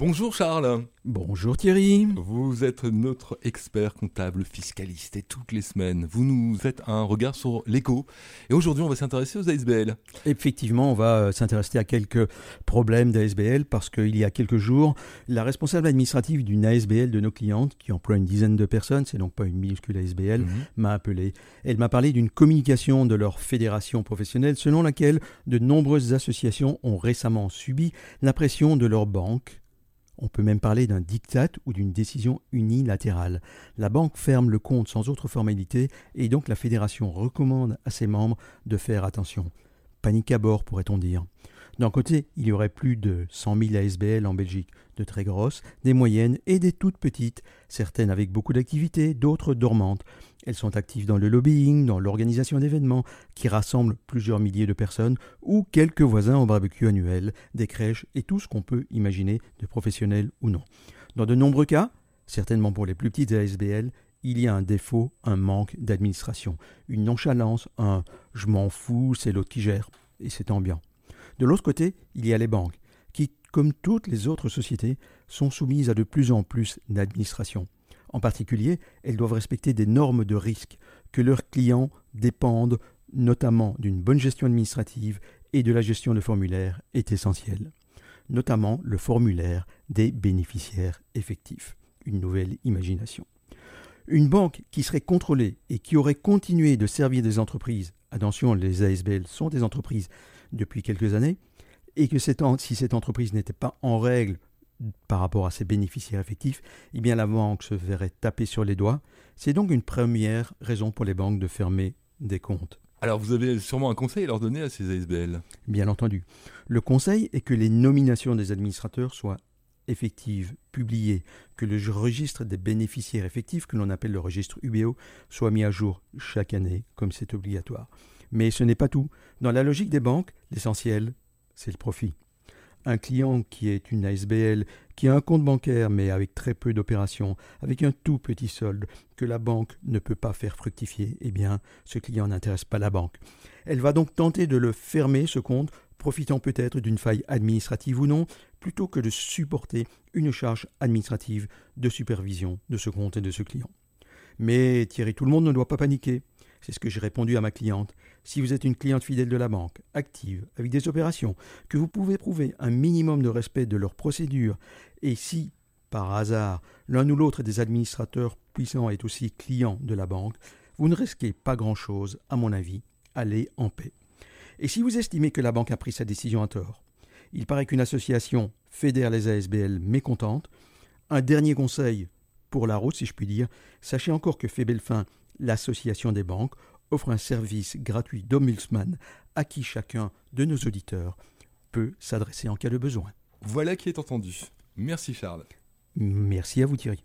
Bonjour Charles. Bonjour Thierry. Vous êtes notre expert comptable fiscaliste et toutes les semaines, vous nous faites un regard sur l'éco. Et aujourd'hui, on va s'intéresser aux ASBL. Effectivement, on va euh, s'intéresser à quelques problèmes d'ASBL parce qu'il y a quelques jours, la responsable administrative d'une ASBL de nos clientes, qui emploie une dizaine de personnes, c'est donc pas une minuscule ASBL, Mhm. m'a appelé. Elle m'a parlé d'une communication de leur fédération professionnelle selon laquelle de nombreuses associations ont récemment subi la pression de leur banque on peut même parler d'un diktat ou d'une décision unilatérale. La banque ferme le compte sans autre formalité et donc la fédération recommande à ses membres de faire attention. Panique à bord, pourrait-on dire. D'un côté, il y aurait plus de 100 000 ASBL en Belgique, de très grosses, des moyennes et des toutes petites, certaines avec beaucoup d'activités, d'autres dormantes. Elles sont actives dans le lobbying, dans l'organisation d'événements qui rassemblent plusieurs milliers de personnes ou quelques voisins au barbecue annuel, des crèches et tout ce qu'on peut imaginer de professionnels ou non. Dans de nombreux cas, certainement pour les plus petites ASBL, il y a un défaut, un manque d'administration, une nonchalance, un je m'en fous, c'est l'autre qui gère, et c'est ambiant. De l'autre côté, il y a les banques, qui, comme toutes les autres sociétés, sont soumises à de plus en plus d'administration. En particulier, elles doivent respecter des normes de risque, que leurs clients dépendent notamment d'une bonne gestion administrative et de la gestion de formulaires est essentielle. Notamment le formulaire des bénéficiaires effectifs. Une nouvelle imagination. Une banque qui serait contrôlée et qui aurait continué de servir des entreprises, attention, les ASBL sont des entreprises depuis quelques années, et que si cette entreprise n'était pas en règle par rapport à ses bénéficiaires effectifs, eh bien la banque se verrait taper sur les doigts. C'est donc une première raison pour les banques de fermer des comptes. Alors vous avez sûrement un conseil à leur donner à ces ASBL. Bien entendu. Le conseil est que les nominations des administrateurs soient effectives, publiées, que le registre des bénéficiaires effectifs, que l'on appelle le registre UBO, soit mis à jour chaque année, comme c'est obligatoire. Mais ce n'est pas tout. Dans la logique des banques, l'essentiel, c'est le profit. Un client qui est une ASBL, qui a un compte bancaire mais avec très peu d'opérations, avec un tout petit solde que la banque ne peut pas faire fructifier, eh bien, ce client n'intéresse pas la banque. Elle va donc tenter de le fermer, ce compte, profitant peut-être d'une faille administrative ou non, plutôt que de supporter une charge administrative de supervision de ce compte et de ce client. Mais Thierry, tout le monde ne doit pas paniquer. C'est ce que j'ai répondu à ma cliente. Si vous êtes une cliente fidèle de la banque, active, avec des opérations, que vous pouvez prouver un minimum de respect de leurs procédures, et si, par hasard, l'un ou l'autre des administrateurs puissants est aussi client de la banque, vous ne risquez pas grand-chose, à mon avis. Allez en paix. Et si vous estimez que la banque a pris sa décision à tort, il paraît qu'une association fédère les ASBL mécontentes. Un dernier conseil pour la route, si je puis dire, sachez encore que Fébelfin l'association des banques offre un service gratuit d'Ombudsman à qui chacun de nos auditeurs peut s'adresser en cas de besoin. Voilà qui est entendu. Merci Charles. Merci à vous Thierry.